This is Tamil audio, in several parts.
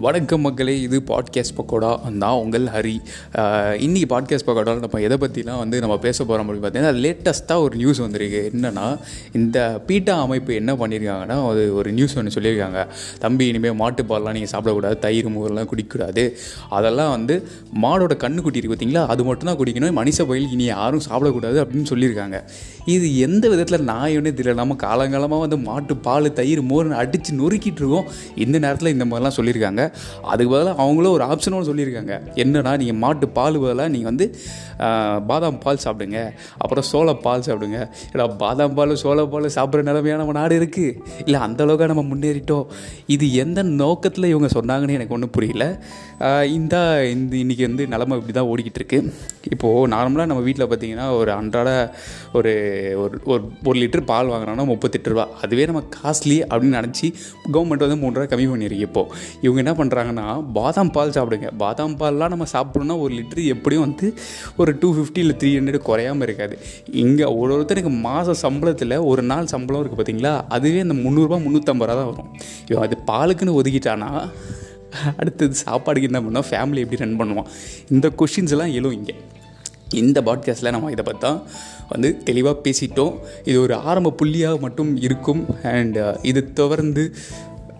வணக்கம் மக்களே இது பாட்காஸ்ட் பக்கோடா தான் உங்கள் ஹரி. இன்றைக்கி இன்னைக்கு பாட்காஸ்ட் பக்கோடாவில் நம்ம எதை பற்றிலாம் வந்து நம்ம பேச போகிறோம் அப்படின்னு பார்த்தீங்கன்னா லேட்டஸ்ட்டாக ஒரு நியூஸ் வந்திருக்கு. என்னென்னா இந்த பீட்டா அமைப்பு என்ன பண்ணியிருக்காங்கன்னா அது ஒரு நியூஸ் ஒன்று சொல்லியிருக்காங்க. தம்பி இனிமேல் மாட்டுப்பால்லாம் நீங்கள் சாப்பிடக்கூடாது தயிர் மோர்லாம் குடிக்கக்கூடாது. அதெல்லாம் வந்து மாடோட கண்ணு குட்டி பார்த்தீங்களா? அது மட்டும்தான் குடிக்கணும். மனுஷ பயில் இனி யாரும் சாப்பிடக்கூடாது அப்படின்னு சொல்லியிருக்காங்க. இது எந்த விதத்தில் நாயோன்னே தெரியல. நம்ம காலங்காலமாக வந்து மாட்டு பால் தயிர் மோர்னு அடித்து நொறுக்கிட்டு இருக்கோம். இந்த நேரத்தில் இந்த மாதிரிலாம் சொல்லியிருக்காங்க. அதுக்கு பதிலாக அவங்களும் ஒரு ஆப்ஷனும் சொல்லியிருக்காங்க. என்னன்னா நீங்கள் மாட்டு பால் பதிலாக நீங்கள் வந்து பாதாம் பால் சாப்பிடுங்க. அப்புறம் சோள பால் சாப்பிடுங்க. இல்லை பாதாம் பால் சோள பால் சாப்பிட்ற நிலைமையாக நம்ம நாடு இருக்குது இல்லை அந்தளவுக்கு நம்ம முன்னேறிட்டோம். இது எந்த நோக்கத்தில் இவங்க சொன்னாங்கன்னு எனக்கு ஒன்றும் புரியல. இந்த இந்த இன்றைக்கி வந்து நிலமை இப்படி தான் ஓடிக்கிட்டு இருக்கு. இப்போது நார்மலாக நம்ம வீட்டில் பார்த்தீங்கன்னா ஒரு அன்றாட ஒரு ஒரு ஒரு ஒரு லிட்டர் பால் வாங்குறோம்னா முப்பத்தெட்டு ரூபா. அதுவே நம்ம காஸ்ட்லி அப்படின்னு நினச்சி கவர்மெண்ட் வந்து மூணு ரூபா கம்மி பண்ணியிருக்கு இப்போது இவங்க என்ன பண்ணுறாங்கன்னா பாதாம் பால் சாப்பிடுங்க. பாதாம் பால்லாம் நம்ம சாப்பிட்ணுன்னா ஒரு லிட்டரு எப்படியும் வந்து ஒரு டூ ஃபிஃப்டி இல்லை த்ரீ ஹண்ட்ரட் குறையாமல் இருக்காது. இங்கே ஒரு ஒருத்தருக்கு மாத சம்பளத்தில் ஒரு நாள் சம்பளம் இருக்குது பார்த்தீங்களா அதுவே அந்த முந்நூறுரூபா முந்நூற்றம்பது ரூபா தான் வரும். இவன் அது பாலுக்குன்னு ஒதுக்கிட்டானா? அடுத்தது சாப்பாடுக்கு என்ன பண்ணுவோம் ஃபேமிலி எப்படி ரன் பண்ணுவான்? இந்த கொஷின்ஸ் எல்லாம் எழும் இங்கே. இந்த பாட்காஸ்ட்டில் நம்ம இதை பார்த்தா வந்து தெளிவாக பேசிட்டோம். இது ஒரு ஆரம்ப புள்ளியாக மட்டும் இருக்கும். அண்ட் இது தொடர்ந்து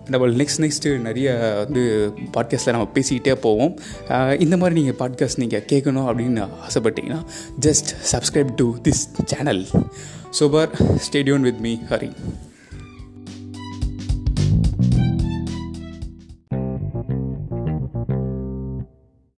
நம்ம நெக்ஸ்ட் நெக்ஸ்ட்டு நிறைய வந்து பாட்காஸ்ட்டில் நம்ம பேசிக்கிட்டே போவோம். Uh, இந்த மாதிரி நீங்கள் பாட்காஸ்ட் நீங்கள் கேட்கணும் அப்படின்னு ஆசைப்பட்டீங்கன்னா just subscribe to this channel super ஸ்டேடியோன் with me Hari